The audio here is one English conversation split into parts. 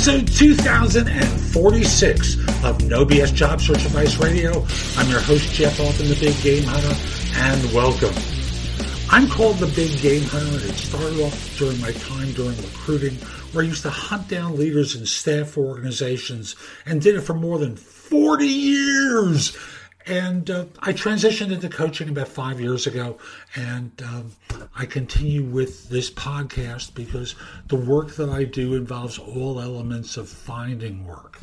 episode 2046 of No BS Job Search Advice Radio. I'm your host, Jeff Altman, the Big Game Hunter, and welcome. I'm called the Big Game Hunter, it started off during my time during recruiting, where I used to hunt down leaders in staff organizations and did it for more than 40 years. And uh, I transitioned into coaching about five years ago, and um, I continue with this podcast because the work that I do involves all elements of finding work.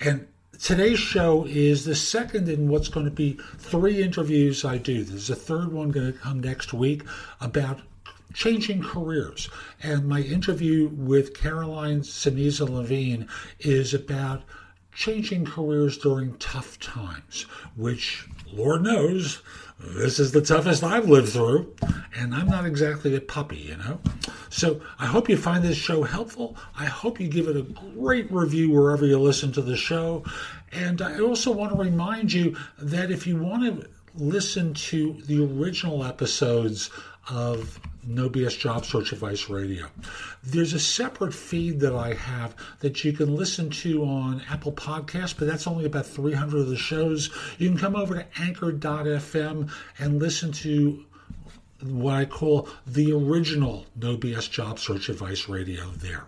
And today's show is the second in what's going to be three interviews I do. There's a third one going to come next week about changing careers. And my interview with Caroline Ceniza Levine is about changing careers during tough times, which, Lord knows, this is the toughest I've lived through, and I'm not exactly a puppy, you know? So I hope you find this show helpful. I hope you give it a great review wherever you listen to the show. And I also want to remind you that if you want to listen to the original episodes of No BS Job Search Advice Radio. There's a separate feed that I have that you can listen to on Apple Podcasts, but that's only about 300 of the shows. You can come over to anchor.fm and listen to what I call the original No BS Job Search Advice Radio there.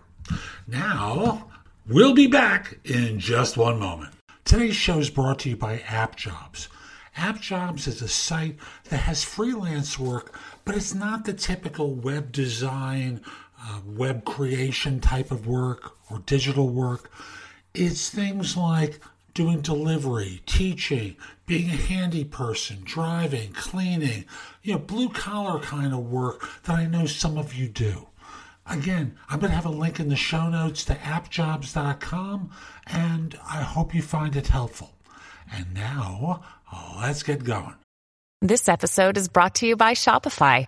Now, we'll be back in just one moment. Today's show is brought to you by AppJobs. AppJobs is a site that has freelance work, but it's not the typical web design, uh, web creation type of work or digital work. It's things like doing delivery, teaching, being a handy person, driving, cleaning, you know, blue collar kind of work that I know some of you do. Again, I'm going to have a link in the show notes to appjobs.com, and I hope you find it helpful. And now, Oh, let's get going. This episode is brought to you by Shopify.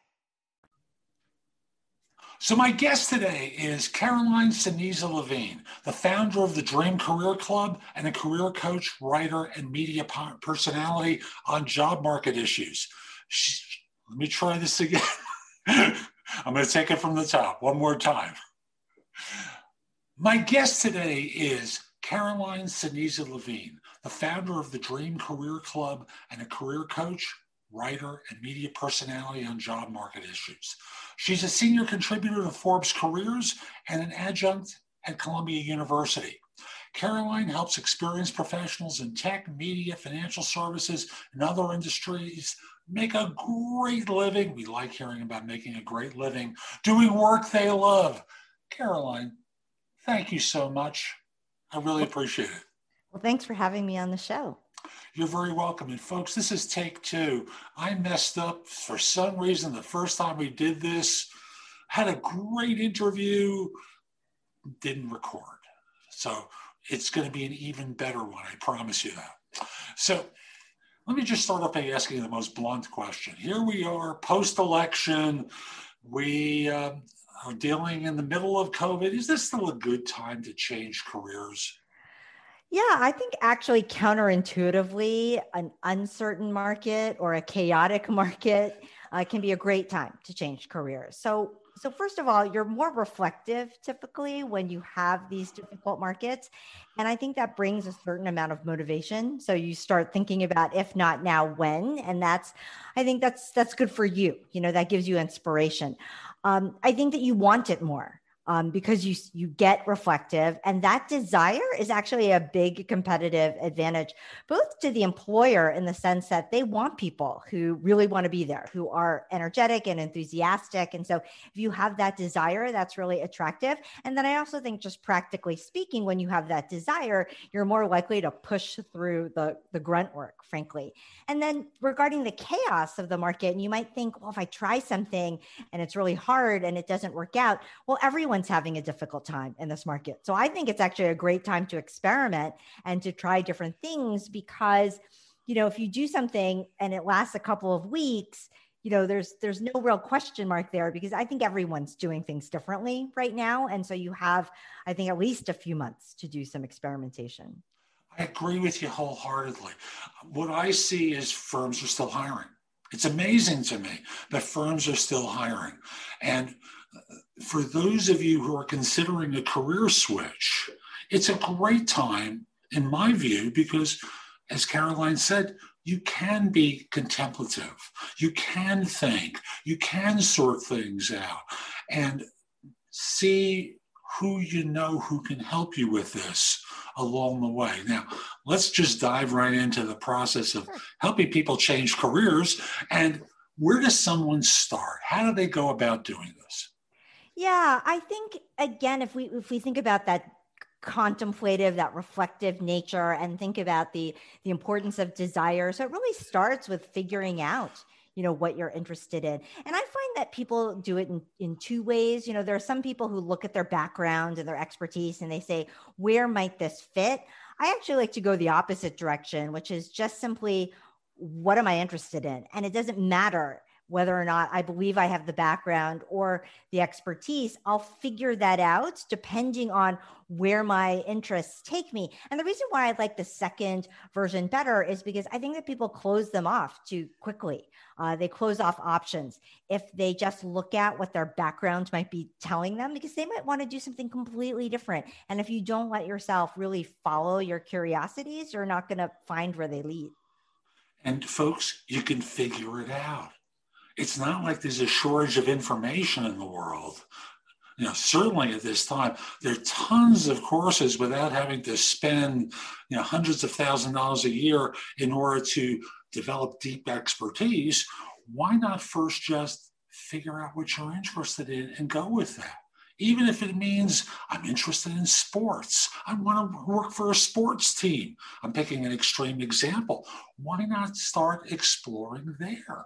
So my guest today is Caroline Ceniza Levine, the founder of the Dream Career Club and a career coach, writer, and media personality on job market issues. She, let me try this again. I'm going to take it from the top one more time. My guest today is Caroline Ceniza Levine, the founder of the Dream Career Club and a career coach, writer, and media personality on job market issues. She's a senior contributor to Forbes Careers and an adjunct at Columbia University. Caroline helps experienced professionals in tech, media, financial services, and other industries make a great living. We like hearing about making a great living, doing work they love. Caroline, thank you so much. I really appreciate it. Well, thanks for having me on the show. You're very welcome. And folks, this is take two. I messed up for some reason the first time we did this. Had a great interview, didn't record. So it's going to be an even better one. I promise you that. So let me just start off by asking the most blunt question. Here we are, post election. We uh, are dealing in the middle of COVID. Is this still a good time to change careers? Yeah, I think actually counterintuitively, an uncertain market or a chaotic market uh, can be a great time to change careers. So, so first of all, you're more reflective typically when you have these difficult markets, and I think that brings a certain amount of motivation. So you start thinking about if not now, when, and that's, I think that's that's good for you. You know, that gives you inspiration. Um, I think that you want it more um, because you you get reflective and that desire is actually a big competitive advantage both to the employer in the sense that they want people who really want to be there who are energetic and enthusiastic and so if you have that desire that's really attractive and then i also think just practically speaking when you have that desire you're more likely to push through the the grunt work frankly. And then regarding the chaos of the market and you might think well if i try something and it's really hard and it doesn't work out well everyone everyone's having a difficult time in this market. So I think it's actually a great time to experiment and to try different things because, you know, if you do something and it lasts a couple of weeks, you know there's there's no real question mark there because i think everyone's doing things differently right now. And so you have i think at least a few months to do some experimentation. I agree with you wholeheartedly. What i see is firms are still hiring. It's amazing to me that firms are still hiring. And for those of you who are considering a career switch it's a great time in my view because as caroline said you can be contemplative. You can think. You can sort things out and see who you know who can help you with this along the way. Now, let's just dive right into the process of helping people change careers. And where does someone start? How do they go about doing this? Yeah, I think again, if we if we think about that contemplative that reflective nature and think about the the importance of desire so it really starts with figuring out you know what you're interested in. And i find that people do it in, in two ways. You know there are some people who look at their background and their expertise and they say where might this fit? I actually like to go the opposite direction which is just simply what am i interested in? And it doesn't matter whether or not I believe I have the background or the expertise, I'll figure that out depending on where my interests take me. And the reason why I like the second version better is because I think that people close them off too quickly. Uh, they close off options if they just look at what their background might be telling them, because they might want to do something completely different. And if you don't let yourself really follow your curiosities, you're not going to find where they lead. And folks, you can figure it out it's not like there's a shortage of information in the world. You know, certainly at this time, there are tons of courses without having to spend, you know, hundreds of thousand dollars a year in order to develop deep expertise. Why not first just figure out what you're interested in and go with that? even if it means I'm interested in sports. I want to work for a sports team. I'm picking an extreme example. Why not start exploring there?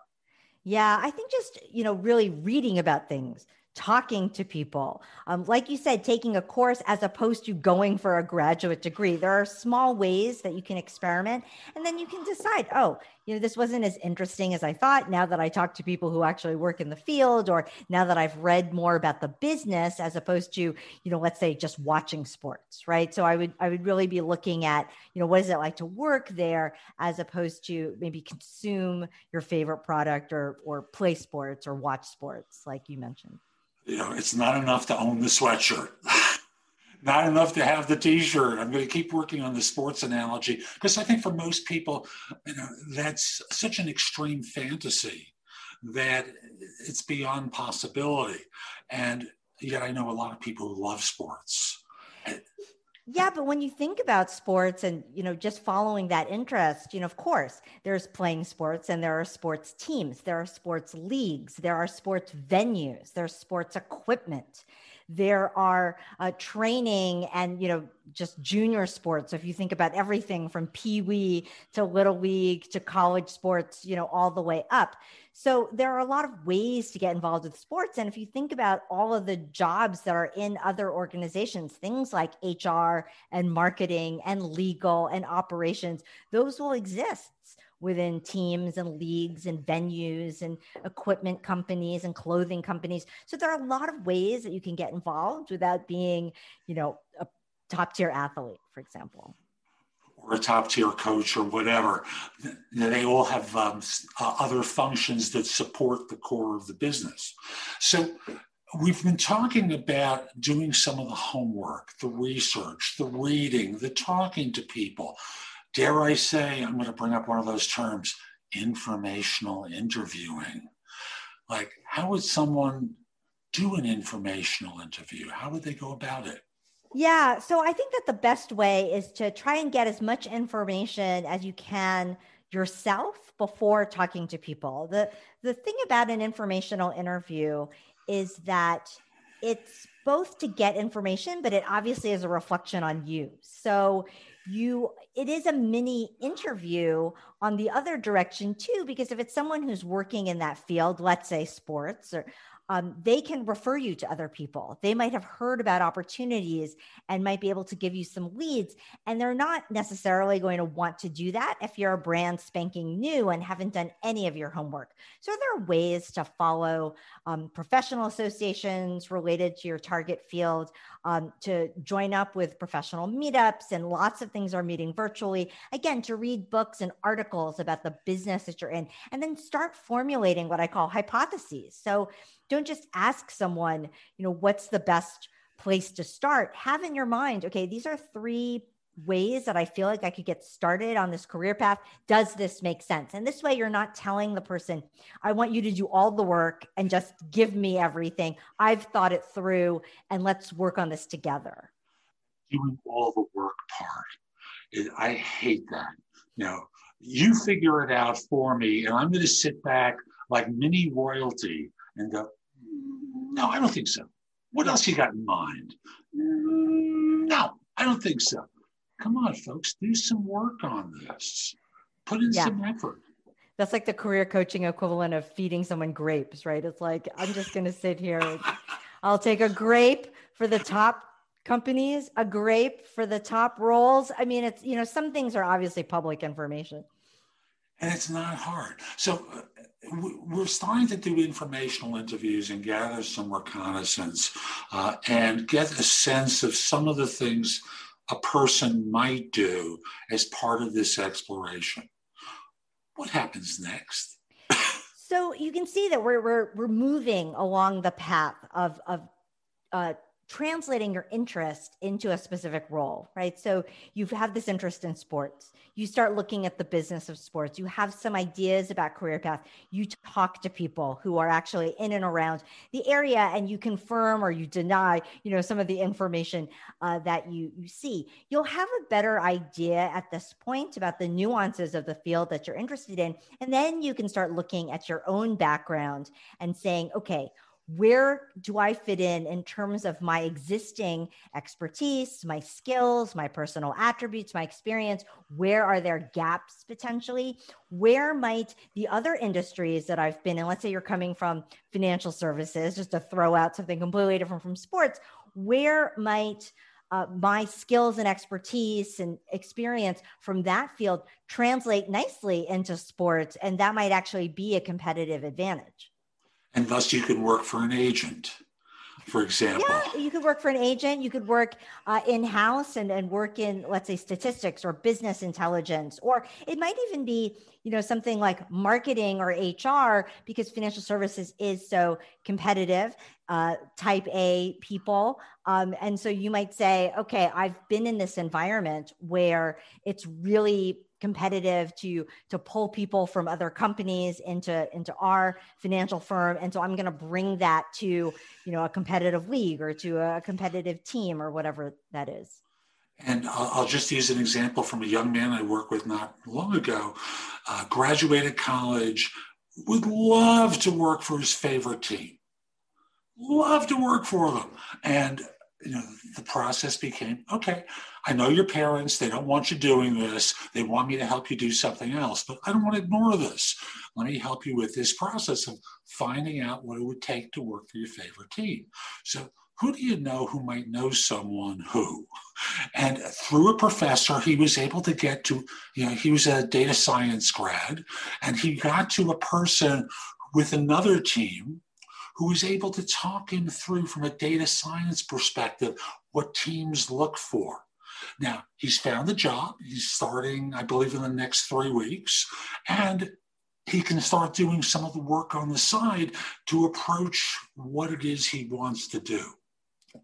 Yeah, I think just, you know, really reading about things, talking to people. Um, like you said, taking a course as opposed to going for a graduate degree. There are small ways that you can experiment, and then you can decide, oh, you know, this wasn't as interesting as I thought. Now that I talk to people who actually work in the field, or now that I've read more about the business, as opposed to, you know, let's say just watching sports, right? So I would I would really be looking at, you know, what is it like to work there, as opposed to maybe consume your favorite product or or play sports or watch sports, like you mentioned you know, it's not enough to own the sweatshirt. not enough to have the t-shirt. I'm going to keep working on the sports analogy because I think for most people, you know, that's such an extreme fantasy that it's beyond possibility. And yet I know a lot of people who love sports. Yeah, but when you think about sports and you know just following that interest, you know, of course, there's playing sports and there are sports teams, there are sports leagues, there are sports venues, there's sports equipment there are uh, training and you know just junior sports. So if you think about everything from pee wee to little league to college sports you know all the way up. So there are a lot of ways to get involved with sports. And if you think about all of the jobs that are in other organizations things like hr and marketing and legal and operations those will exist within teams and leagues and venues and equipment companies and clothing companies. So there are a lot of ways that you can get involved without being, you know, a top tier athlete, for example. Or a top tier coach or whatever. They all have um, uh, other functions that support the core of the business. So we've been talking about doing some of the homework, the research, the reading, the talking to people dare I say, I'm going to bring up one of those terms informational interviewing. Like, how would someone do an informational interview? How would they go about it? Yeah, so I think that the best way is to try and get as much information as you can yourself before talking to people. The the thing about an informational interview is that it's both to get information, but it obviously is a reflection on you. So you it is a mini interview on the other direction too because if it's someone who's working in that field let's say sports or um, they can refer you to other people. They might have heard about opportunities and might be able to give you some leads. And they're not necessarily going to want to do that if you're a brand spanking new and haven't done any of your homework. So, there are ways to follow um, professional associations related to your target field, um, to join up with professional meetups, and lots of things are meeting virtually. Again, to read books and articles about the business that you're in, and then start formulating what I call hypotheses. So, don't just ask someone, you know, what's the best place to start? Have in your mind, okay, these are three ways that I feel like I could get started on this career path. Does this make sense? And this way, you're not telling the person, I want you to do all the work and just give me everything. I've thought it through and let's work on this together. Doing all the work part. I hate that. You you figure it out for me, and I'm going to sit back like mini royalty and go, no, I don't think so. What else you got in mind? No, I don't think so. Come on, folks, do some work on this. Put in yeah. some effort. That's like the career coaching equivalent of feeding someone grapes, right? It's like, I'm just going to sit here. I'll take a grape for the top companies, a grape for the top roles. I mean, it's, you know, some things are obviously public information. And it's not hard. So uh, we're starting to do informational interviews and gather some reconnaissance uh, and get a sense of some of the things a person might do as part of this exploration. What happens next? so you can see that we're, we're, we're moving along the path of, of uh, translating your interest into a specific role, right? So you have this interest in sports. You start looking at the business of sports. You have some ideas about career path. You talk to people who are actually in and around the area, and you confirm or you deny, you know, some of the information uh, that you you see. You'll have a better idea at this point about the nuances of the field that you're interested in, and then you can start looking at your own background and saying, okay where do I fit in in terms of my existing expertise, my skills, my personal attributes, my experience? Where are there gaps potentially? Where might the other industries that I've been in, let's say you're coming from financial services, just to throw out something completely different from sports, where might uh, my skills and expertise and experience from that field translate nicely into sports? And that might actually be a competitive advantage and thus you can work for an agent for example. Yeah you could work for an agent. You could work uh, in-house and, and work in let's say statistics or business intelligence or it might even be you know something like marketing or hr because financial services is so competitive uh, type a people. Um, and so you might say okay i've been in this environment where it's really competitive to to pull people from other companies into into our financial firm. And so i'm going to bring that to you know a competitive league or to a competitive team or whatever that is. And I'll, just use an example from a young man i worked with not long ago. Uh, graduated college would love to work for his favorite team. Love to work for them. And you know, the process became okay, I know your parents, they don't want you doing this. They want me to help you do something else, but I don't want to ignore this. Let me help you with this process of finding out what it would take to work for your favorite team. So, who do you know who might know someone who? And through a professor, he was able to get to, you know, he was a data science grad, and he got to a person with another team who was able to talk him through from a data science perspective what teams look for. Now, he's found a job. He's starting, I believe, in the next three weeks. And he can start doing some of the work on the side to approach what it is he wants to do,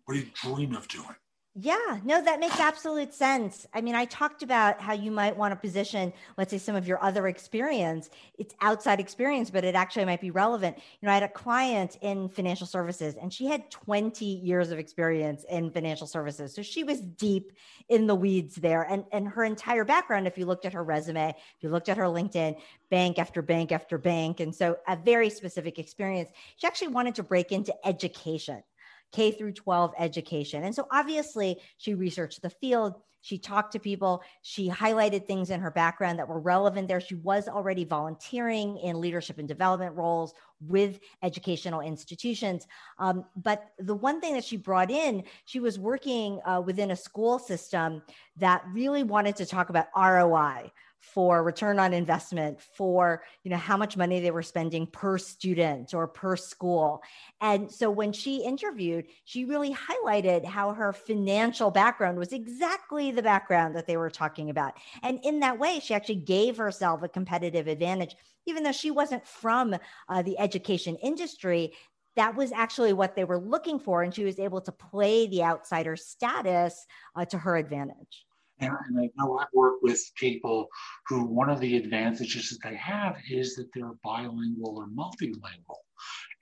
what he dream of doing. Yeah, no, that makes absolute sense. I mean, I talked about how you might want to position, let's say, some of your other experience. It's outside experience, but it actually might be relevant. You know, I had a client in financial services and she had 20 years of experience in financial services. So she was deep in the weeds there. And, and her entire background, if you looked at her resume, if you looked at her LinkedIn, bank after bank after bank. And so a very specific experience. She actually wanted to break into education. K through 12 education. And so obviously she researched the field, She talked to people. She highlighted things in her background that were relevant there. She was already volunteering in leadership and development roles with educational institutions. Um, but the one thing that she brought in, she was working uh, within a school system that really wanted to talk about ROI for return on investment for you know how much money they were spending per student or per school. And so when she interviewed she really highlighted how her financial background was exactly the background that they were talking about. And in that way she actually gave herself a competitive advantage. Even though she wasn't from uh, the education industry that was actually what they were looking for and she was able to play the outsider status uh, to her advantage and, and I know I work with people who one of the advantages that they have is that they're bilingual or multilingual,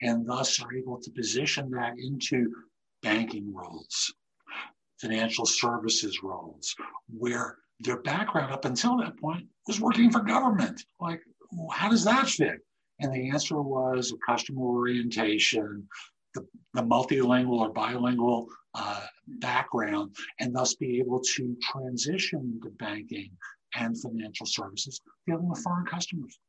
and thus are able to position that into banking roles, financial services roles, where their background up until that point was working for government. Like, how does that fit? And the answer was a customer orientation, the, the multilingual or bilingual uh, background, and thus be able to transition to banking and financial services dealing with foreign customers.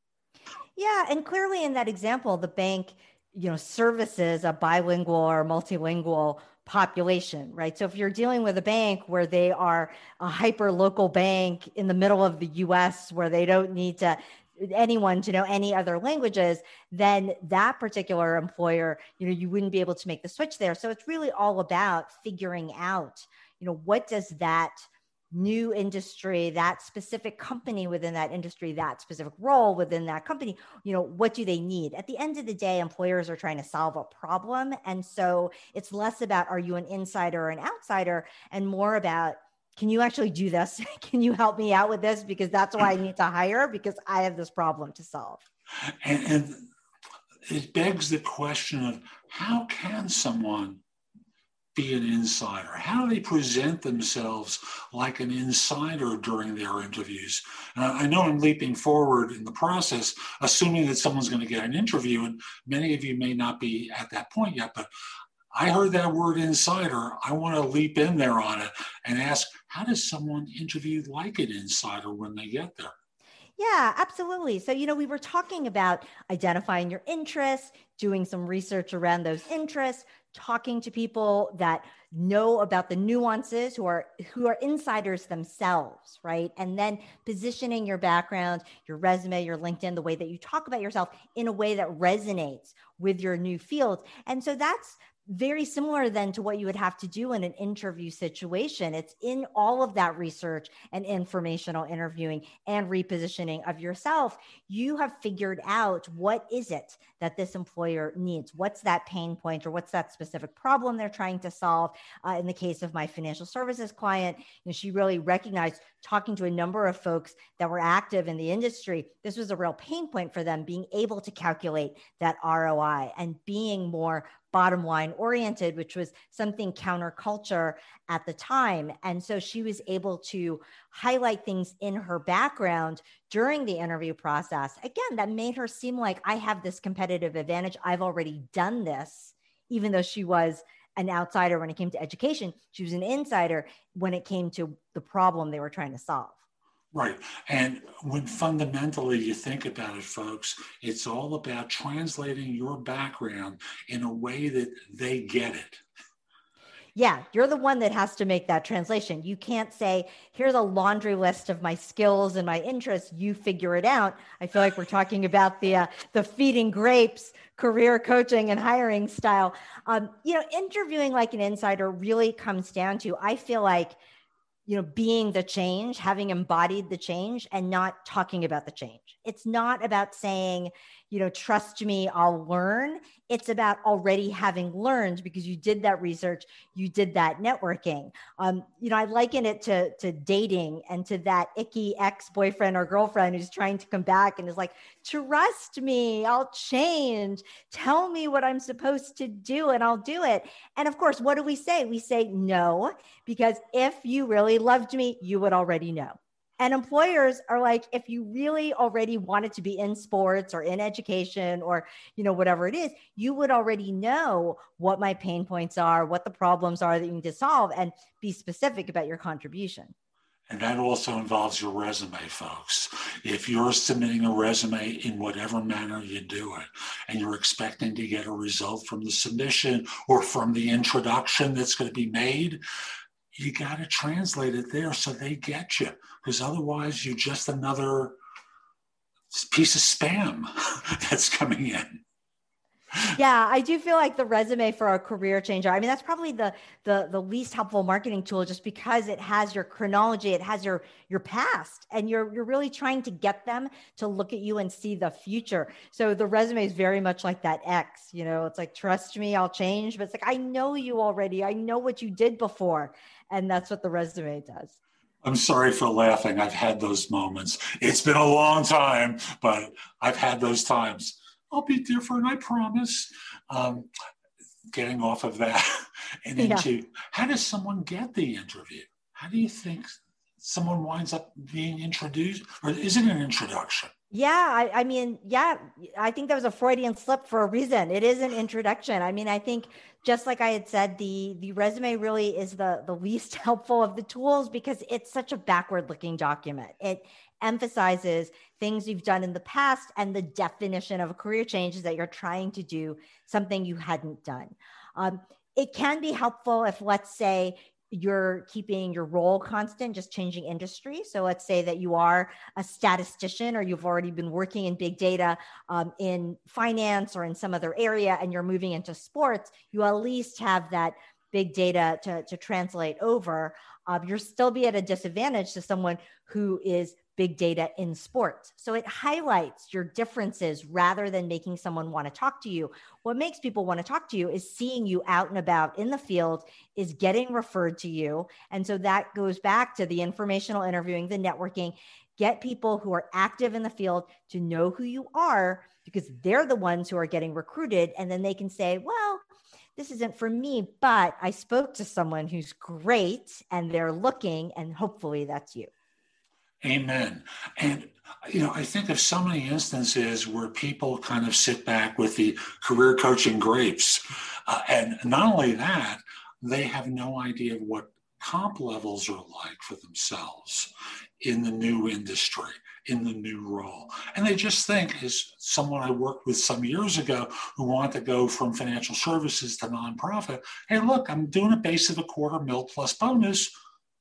Yeah, and clearly in that example, the bank, you know, services a bilingual or multilingual population, right? So if you're dealing with a bank where they are a hyper local bank in the middle of the US where they don't need to anyone to know any other languages, then that particular employer, you know, you wouldn't be able to make the switch there. So it's really all about figuring out, you know, what does that new industry, that specific company within that industry, that specific role within that company, you know, what do they need? At the end of the day, employers are trying to solve a problem. And so it's less about are you an insider or an outsider and more about can you actually do this? can you help me out with this? Because that's why I need to hire because I have this problem to solve. And, and it begs the question of how can someone be an insider? How do they present themselves like an insider during their interviews? And I know I'm leaping forward in the process, assuming that someone's going to get an interview, and many of you may not be at that point yet, but I heard that word insider. I want to leap in there on it and ask how does someone interview like an insider when they get there? Yeah, absolutely. So, you know, we were talking about identifying your interests, doing some research around those interests, talking to people that know about the nuances who are who are insiders themselves, right? And then positioning your background, your resume, your LinkedIn, the way that you talk about yourself in a way that resonates with your new field. And so that's very similar then to what you would have to do in an interview situation. It's in all of that research and informational interviewing and repositioning of yourself. You have figured out what is it that this employer needs? What's that pain point or what's that specific problem they're trying to solve? Uh, in the case of my financial services client, you know, she really recognized talking to a number of folks that were active in the industry, this was a real pain point for them being able to calculate that ROI and being more bottom line oriented, which was something counterculture at the time. And so she was able to highlight things in her background during the interview process. Again, that made her seem like I have this competitive advantage. I've already done this, even though she was an outsider when it came to education. She was an insider when it came to the problem they were trying to solve. Right. And when fundamentally you think about it, folks, it's all about translating your background in a way that they get it. Yeah, you're the one that has to make that translation. You can't say, here's a laundry list of my skills and my interests. You figure it out. I feel like we're talking about the uh, the feeding grapes career coaching and hiring style. Um, you know, interviewing like an insider really comes down to I feel like you know, being the change, having embodied the change and not talking about the change. It's not about saying, you know, trust me, I'll learn. It's about already having learned because you did that research, you did that networking. Um, you know, I liken it to to dating and to that icky ex-boyfriend or girlfriend who's trying to come back and is like, trust me, I'll change. Tell me what I'm supposed to do and I'll do it. And of course, what do we say? We say no, because if you really loved me, you would already know. And employers are like, if you really already wanted to be in sports or in education or, you know, whatever it is, you would already know what my pain points are, what the problems are that you need to solve, and be specific about your contribution. And that also involves your resume, folks. If you're submitting a resume in whatever manner you do it, and you're expecting to get a result from the submission or from the introduction that's going to be made, you got to translate it there so they get you. Because otherwise, you're just another piece of spam that's coming in yeah, I do feel like the resume for a career changer. I mean, that's probably the the the least helpful marketing tool just because it has your chronology, it has your your past, and you're you're really trying to get them to look at you and see the future. So the resume is very much like that X, you know, it's like trust me, I'll change, but it's like I know you already. I know what you did before. And that's what the resume does. I'm sorry for laughing. I've had those moments. It's been a long time, but I've had those times I'll be different, I promise. Um, getting off of that and into yeah. how does someone get the interview? How do you think someone winds up being introduced, or is it an introduction? Yeah, I, I, mean, yeah, I think that was a Freudian slip for a reason. It is an introduction. I mean, I think just like I had said, the the resume really is the the least helpful of the tools because it's such a backward looking document. It emphasizes things you've done in the past and the definition of a career change is that you're trying to do something you hadn't done. Um, it can be helpful if, let's say, you're keeping your role constant, just changing industry. So let's say that you are a statistician or you've already been working in big data um, in finance or in some other area and you're moving into sports, you at least have that big data to, to translate over. Uh, you'll still be at a disadvantage to someone who is big data in sports. So it highlights your differences rather than making someone want to talk to you. What makes people want to talk to you is seeing you out and about in the field, is getting referred to you. And so that goes back to the informational interviewing, the networking. Get people who are active in the field to know who you are because they're the ones who are getting recruited. And then they can say, well, this isn't for me, but I spoke to someone who's great and they're looking, and hopefully that's you. Amen. And you know, I think of so many instances where people kind of sit back with the career coaching grapes, uh, and not only that, they have no idea what comp levels are like for themselves in the new industry, in the new role. And they just think, as someone I worked with some years ago who wanted to go from financial services to nonprofit, hey, look, I'm doing a base of a quarter mil plus bonus.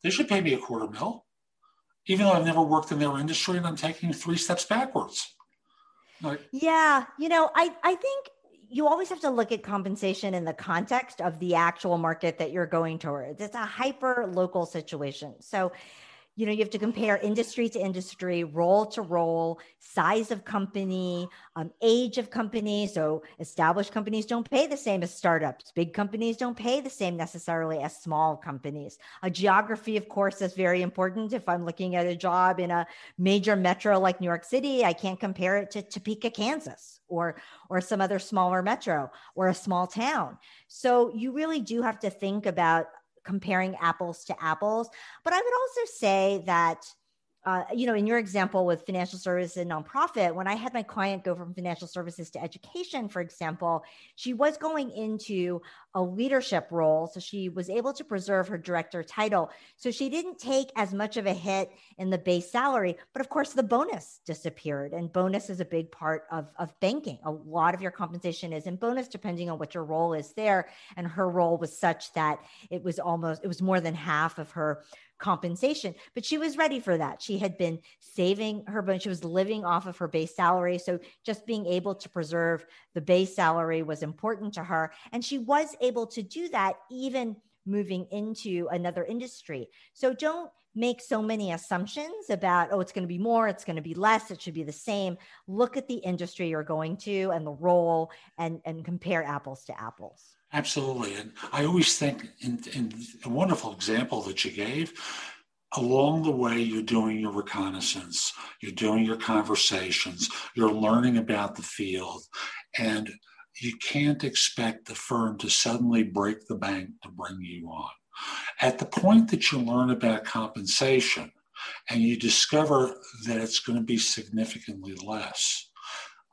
They should pay me a quarter mil even though I've never worked in their industry and I'm taking three steps backwards. Like, yeah, you know, I, I think you always have to look at compensation in the context of the actual market that you're going towards. It's a hyper local situation. So you know you have to compare industry to industry role to role size of company um, age of company. So established companies don't pay the same as startups. Big companies don't pay the same necessarily as small companies. A geography of course is very important. If i'm looking at a job in a major metro like new york city i can't compare it to topeka kansas or or some other smaller metro or a small town. So you really do have to think about comparing apples to apples. But I would also say that uh, you know, in your example with financial services and nonprofit, when I had my client go from financial services to education, for example, she was going into a leadership role. So she was able to preserve her director title. So she didn't take as much of a hit in the base salary, but of course the bonus disappeared. And bonus is a big part of, of banking. A lot of your compensation is in bonus, depending on what your role is there. And her role was such that it was almost, it was more than half of her compensation. But she was ready for that. She had been saving her, but she was living off of her base salary. So just being able to preserve the base salary was important to her. And she was able to do that even moving into another industry. So don't make so many assumptions about, oh, it's going to be more, it's going to be less, it should be the same. Look at the industry you're going to and the role and, and compare apples to apples. Absolutely. And I always think, in, in a wonderful example that you gave, along the way, you're doing your reconnaissance, you're doing your conversations, you're learning about the field, and you can't expect the firm to suddenly break the bank to bring you on. At the point that you learn about compensation and you discover that it's going to be significantly less,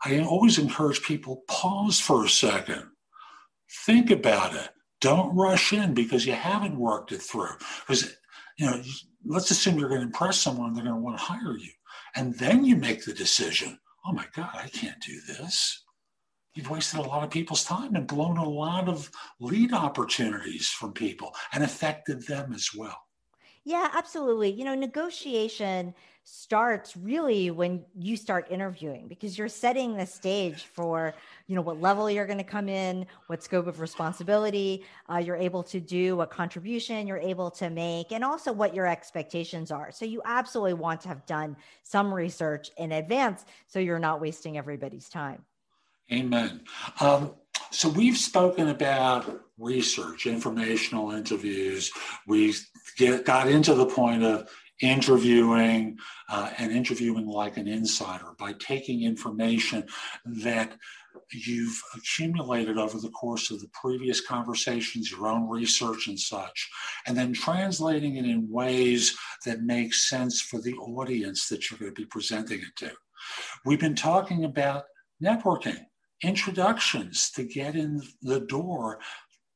I always encourage people pause for a second Think about it. Don't rush in because you haven't worked it through. Because you know, let's assume you're going to impress someone, they're going to want to hire you. And then you make the decision oh my God, I can't do this. You've wasted a lot of people's time and blown a lot of lead opportunities from people and affected them as well. Yeah, absolutely. You know, negotiation starts really when you start interviewing because you're setting the stage for you know what level you're going to come in what scope of responsibility uh, you're able to do what contribution you're able to make and also what your expectations are. So you absolutely want to have done some research in advance so you're not wasting everybody's time. Amen. Um, so we've spoken about research informational interviews. We get, got into the point of interviewing uh, and interviewing like an insider by taking information that you've accumulated over the course of the previous conversations, your own research and such, and then translating it in ways that make sense for the audience that you're going to be presenting it to. We've been talking about networking, introductions to get in the door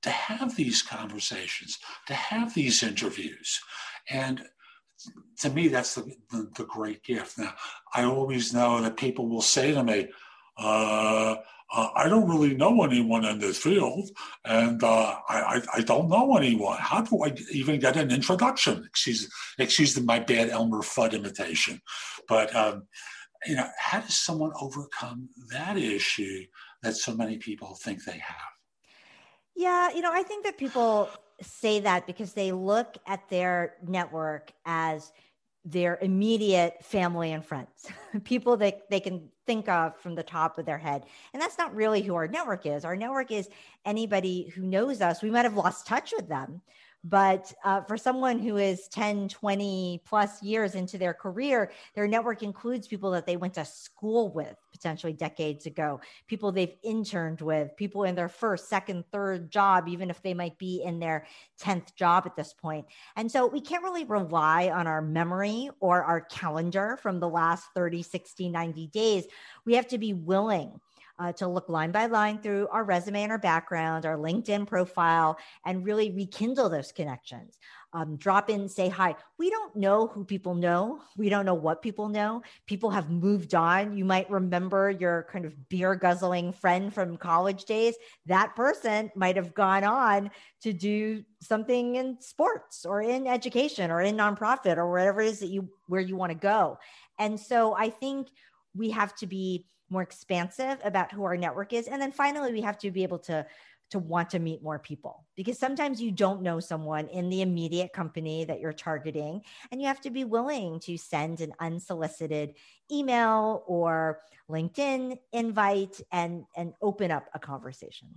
to have these conversations, to have these interviews. And to me, that's the, the, the, great gift. Now, I always know that people will say to me, uh, uh, I don't really know anyone in this field, and uh, I, I, don't know anyone. How do I even get an introduction? Excuse, excuse my bad Elmer Fudd imitation, but um, you know, how does someone overcome that issue that so many people think they have? Yeah, you know, I think that people say that because they look at their network as their immediate family and friends, people that they can think of from the top of their head. And that's not really who our network is. Our network is anybody who knows us. We might have lost touch with them, but uh, for someone who is 10, 20 plus years into their career, their network includes people that they went to school with potentially decades ago, people they've interned with, people in their first, second, third job, even if they might be in their 10th job at this point. And so we can't really rely on our memory or our calendar from the last 30, 60, 90 days. We have to be willing uh, to look line by line through our resume and our background, our LinkedIn profile, and really rekindle those connections. Um, drop in, say hi. We don't know who people know. We don't know what people know. People have moved on. You might remember your kind of beer guzzling friend from college days. That person might have gone on to do something in sports or in education or in nonprofit or wherever it is that you where you want to go. And so I think we have to be more expansive about who our network is. And then finally we have to be able to to want to meet more people because sometimes you don't know someone in the immediate company that you're targeting and you have to be willing to send an unsolicited email or linkedin invite and and open up a conversation.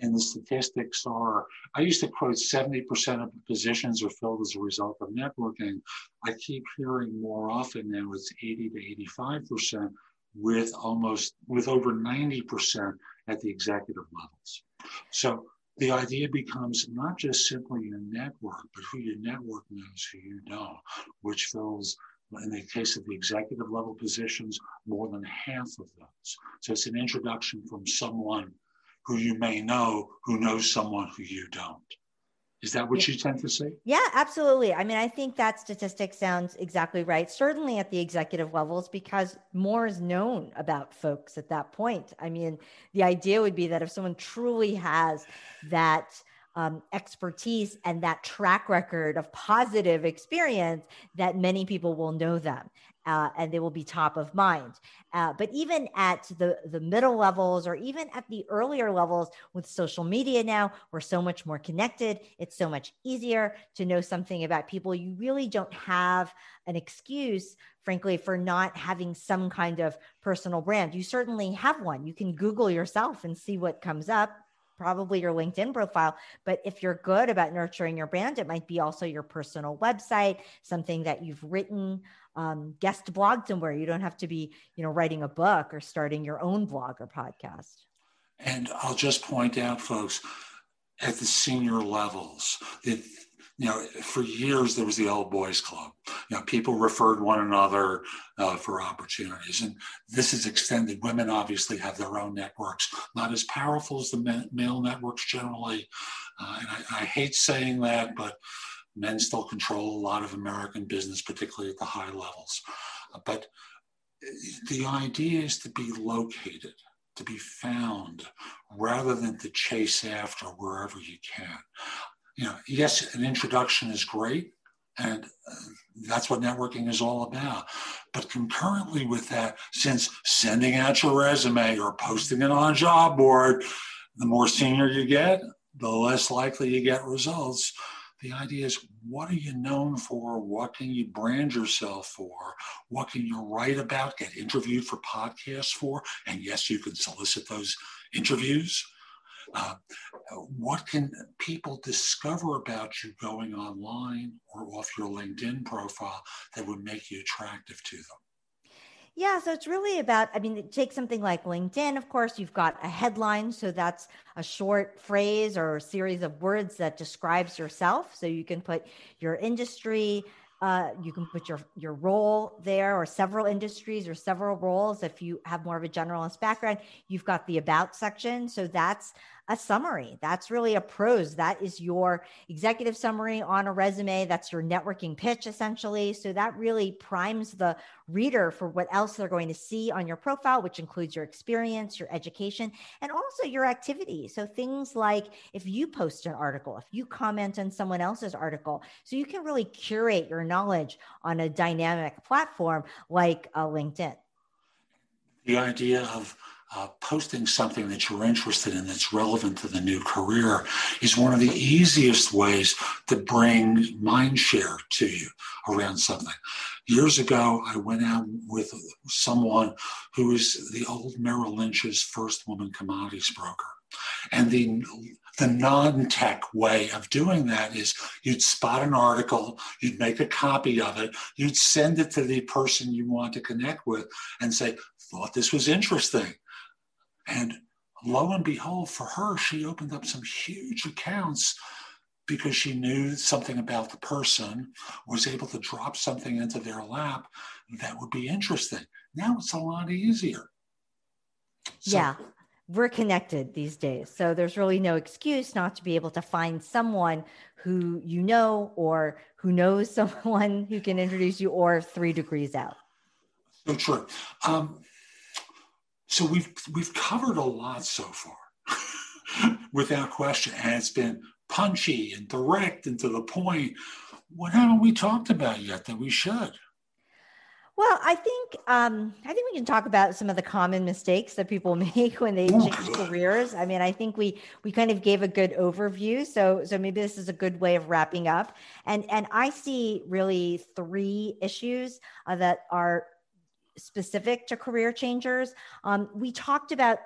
And the statistics are i used to quote 70% of the positions are filled as a result of networking. I keep hearing more often now it's 80 to 85% with almost with over 90% at the executive levels. So the idea becomes not just simply your network, but who your network knows, who you don't, which fills, in the case of the executive level positions, more than half of those. So it's an introduction from someone who you may know who knows someone who you don't. Is that what yeah. you tend to say? Yeah, absolutely. I mean, I think that statistic sounds exactly right. Certainly at the executive levels, because more is known about folks at that point. I mean, the idea would be that if someone truly has that um, expertise and that track record of positive experience, that many people will know them uh, and they will be top of mind. Uh, but even at the, the middle levels or even at the earlier levels with social media now, we're so much more connected. It's so much easier to know something about people. You really don't have an excuse, frankly, for not having some kind of personal brand. You certainly have one. You can Google yourself and see what comes up probably your LinkedIn profile. But if you're good about nurturing your brand, it might be also your personal website, something that you've written um, guest blog somewhere. You don't have to be, you know, writing a book or starting your own blog or podcast. And I'll just point out, folks, at the senior levels, that you know, for years there was the old boys club. You know, people referred one another uh, for opportunities, and this is extended. Women obviously have their own networks, not as powerful as the male networks generally. Uh, and I, I hate saying that, but Men still control a lot of American business, particularly at the high levels. But the idea is to be located, to be found, rather than to chase after wherever you can. You know, yes, an introduction is great, and uh, that's what networking is all about. But concurrently with that, since sending out your resume or posting it on a job board, the more senior you get, the less likely you get results. The idea is what are you known for? What can you brand yourself for? What can you write about, get interviewed for podcasts for? And yes, you can solicit those interviews. Uh, what can people discover about you going online or off your LinkedIn profile that would make you attractive to them? Yeah, so it's really about, I mean, take something like LinkedIn, of course, you've got a headline. So that's a short phrase or a series of words that describes yourself. So you can put your industry, uh, you can put your your role there or several industries or several roles if you have more of a generalist background you've got the about section so that's a summary. That's really a prose. That is your executive summary on a resume. That's your networking pitch, essentially. So that really primes the reader for what else they're going to see on your profile, which includes your experience, your education, and also your activity. So things like if you post an article, if you comment on someone else's article, so you can really curate your knowledge on a dynamic platform like uh, LinkedIn. The idea of uh, posting something that you're interested in that's relevant to the new career is one of the easiest ways to bring mind share to you around something. Years ago, I went out with someone who was the old Merrill Lynch's first woman commodities broker. And the, the non tech way of doing that is you'd spot an article, you'd make a copy of it, you'd send it to the person you want to connect with and say, thought this was interesting. And lo and behold, for her, she opened up some huge accounts because she knew something about the person, was able to drop something into their lap that would be interesting. Now it's a lot easier. So, yeah, we're connected these days. So there's really no excuse not to be able to find someone who you know or who knows someone who can introduce you or three degrees out. So true. Um, so we've we've covered a lot so far, without question, and it's been punchy and direct and to the point. What haven't we talked about yet that we should? Well, I think um, I think we can talk about some of the common mistakes that people make when they change careers. I mean, I think we we kind of gave a good overview, so so maybe this is a good way of wrapping up. And and I see really three issues uh, that are specific to career changers. Um, we talked about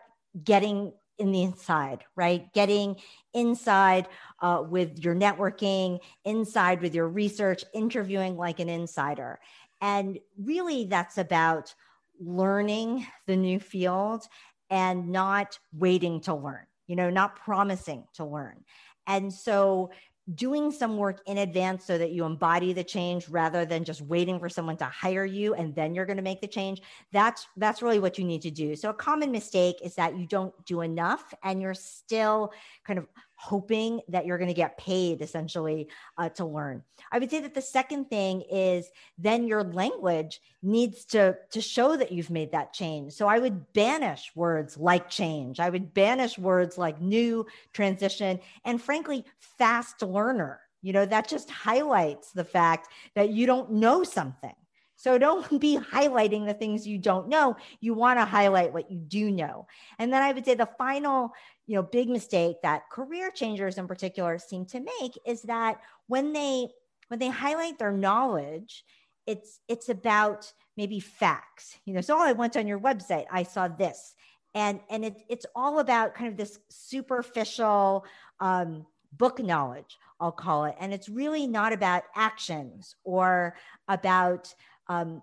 getting in the inside, right? Getting inside uh, with your networking, inside with your research, interviewing like an insider. And really, that's about learning the new field and not waiting to learn, you know, not promising to learn. And so doing some work in advance so that you embody the change rather than just waiting for someone to hire you and then you're going to make the change. That's that's really what you need to do. So a common mistake is that you don't do enough and you're still kind of hoping that you're going to get paid essentially uh, to learn. I would say that the second thing is then your language needs to to show that you've made that change. So I would banish words like change. I would banish words like new, transition, and frankly, fast learner. You know, that just highlights the fact that you don't know something. So don't be highlighting the things you don't know. You want to highlight what you do know. And then I would say the final you know big mistake that career changers in particular seem to make is that when they when they highlight their knowledge it's it's about maybe facts you know so oh, i went on your website i saw this and and it, it's all about kind of this superficial um, book knowledge i'll call it and it's really not about actions or about um,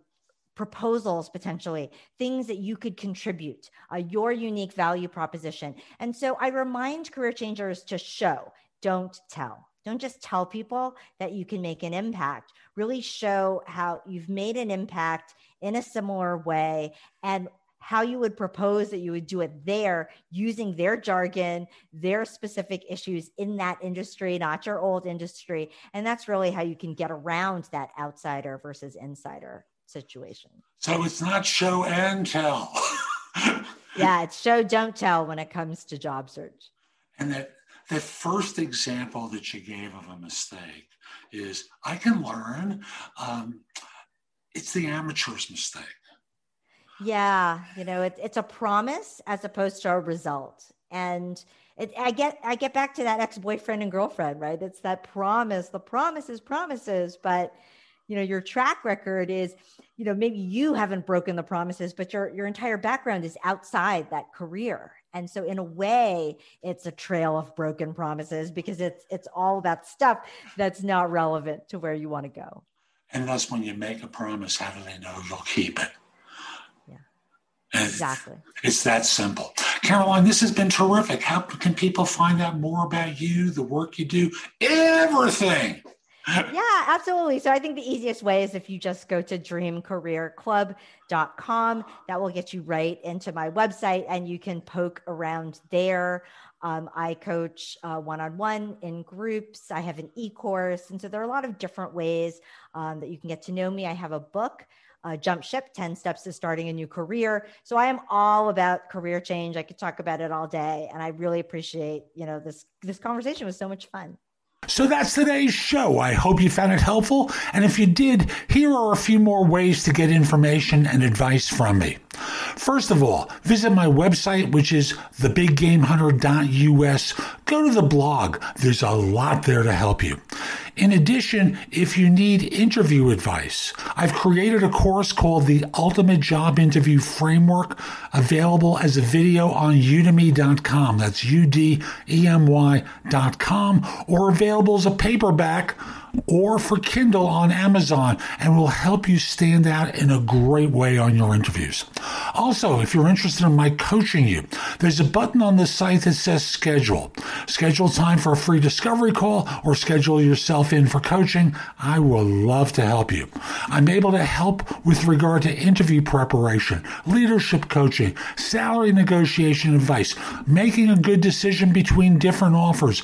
proposals potentially, things that you could contribute, uh, your unique value proposition. And so I remind career changers to show, don't tell. Don't just tell people that you can make an impact. Really show how you've made an impact in a similar way and how you would propose that you would do it there using their jargon, their specific issues in that industry, not your old industry. And that's really how you can get around that outsider versus insider situation. So it's not show and tell. yeah, it's show, don't tell when it comes to job search. And that that first example that you gave of a mistake is I can learn. Um, it's the amateur's mistake. Yeah, you know, it, it's a promise as opposed to a result. And it, I get I get back to that ex-boyfriend and girlfriend, right? It's that promise. The promise is promises, but you know, your track record is, you know, maybe you haven't broken the promises, but your your entire background is outside that career. And so in a way, it's a trail of broken promises because it's it's all that stuff that's not relevant to where you want to go. And that's when you make a promise, how do you'll keep it? Exactly. It's that simple. Caroline, this has been terrific. How can people find out more about you, the work you do, everything? yeah, absolutely. So I think the easiest way is if you just go to dreamcareerclub.com. That will get you right into my website and you can poke around there. Um, I coach one on one in groups. I have an e course. And so there are a lot of different ways um, that you can get to know me. I have a book uh, Jump Ship 10 Steps to Starting a New Career. So I am all about career change. I could talk about it all day. And I really appreciate, you know, this, this conversation was so much fun. So that's today's show. I hope you found it helpful. And if you did, here are a few more ways to get information and advice from me. First of all, visit my website, which is thebiggamehunter.us. Go to the blog. There's a lot there to help you. In addition, if you need interview advice, I've created a course called the Ultimate Job Interview Framework, available as a video on udemy.com. That's U D E M Y.com, or available as a paperback or for Kindle on Amazon and will help you stand out in a great way on your interviews. Also, if you're interested in my coaching you, there's a button on the site that says schedule. Schedule time for a free discovery call or schedule yourself in for coaching. I will love to help you. I'm able to help with regard to interview preparation, leadership coaching, salary negotiation advice, making a good decision between different offers,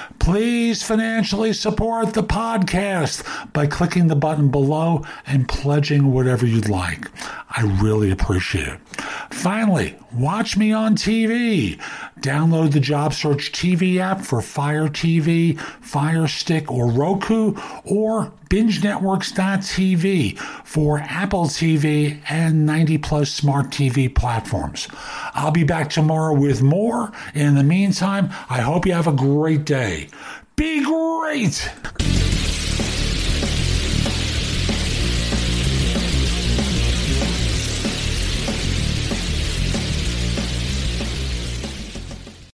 Please financially support the podcast by clicking the button below and pledging whatever you'd like. I really appreciate it. Finally, watch me on TV. Download the Job Search TV app for Fire TV, Fire Stick, or Roku, or BingeNetworks.tv for Apple TV and 90 plus smart TV platforms. I'll be back tomorrow with more. In the meantime, I hope you have a great day be great.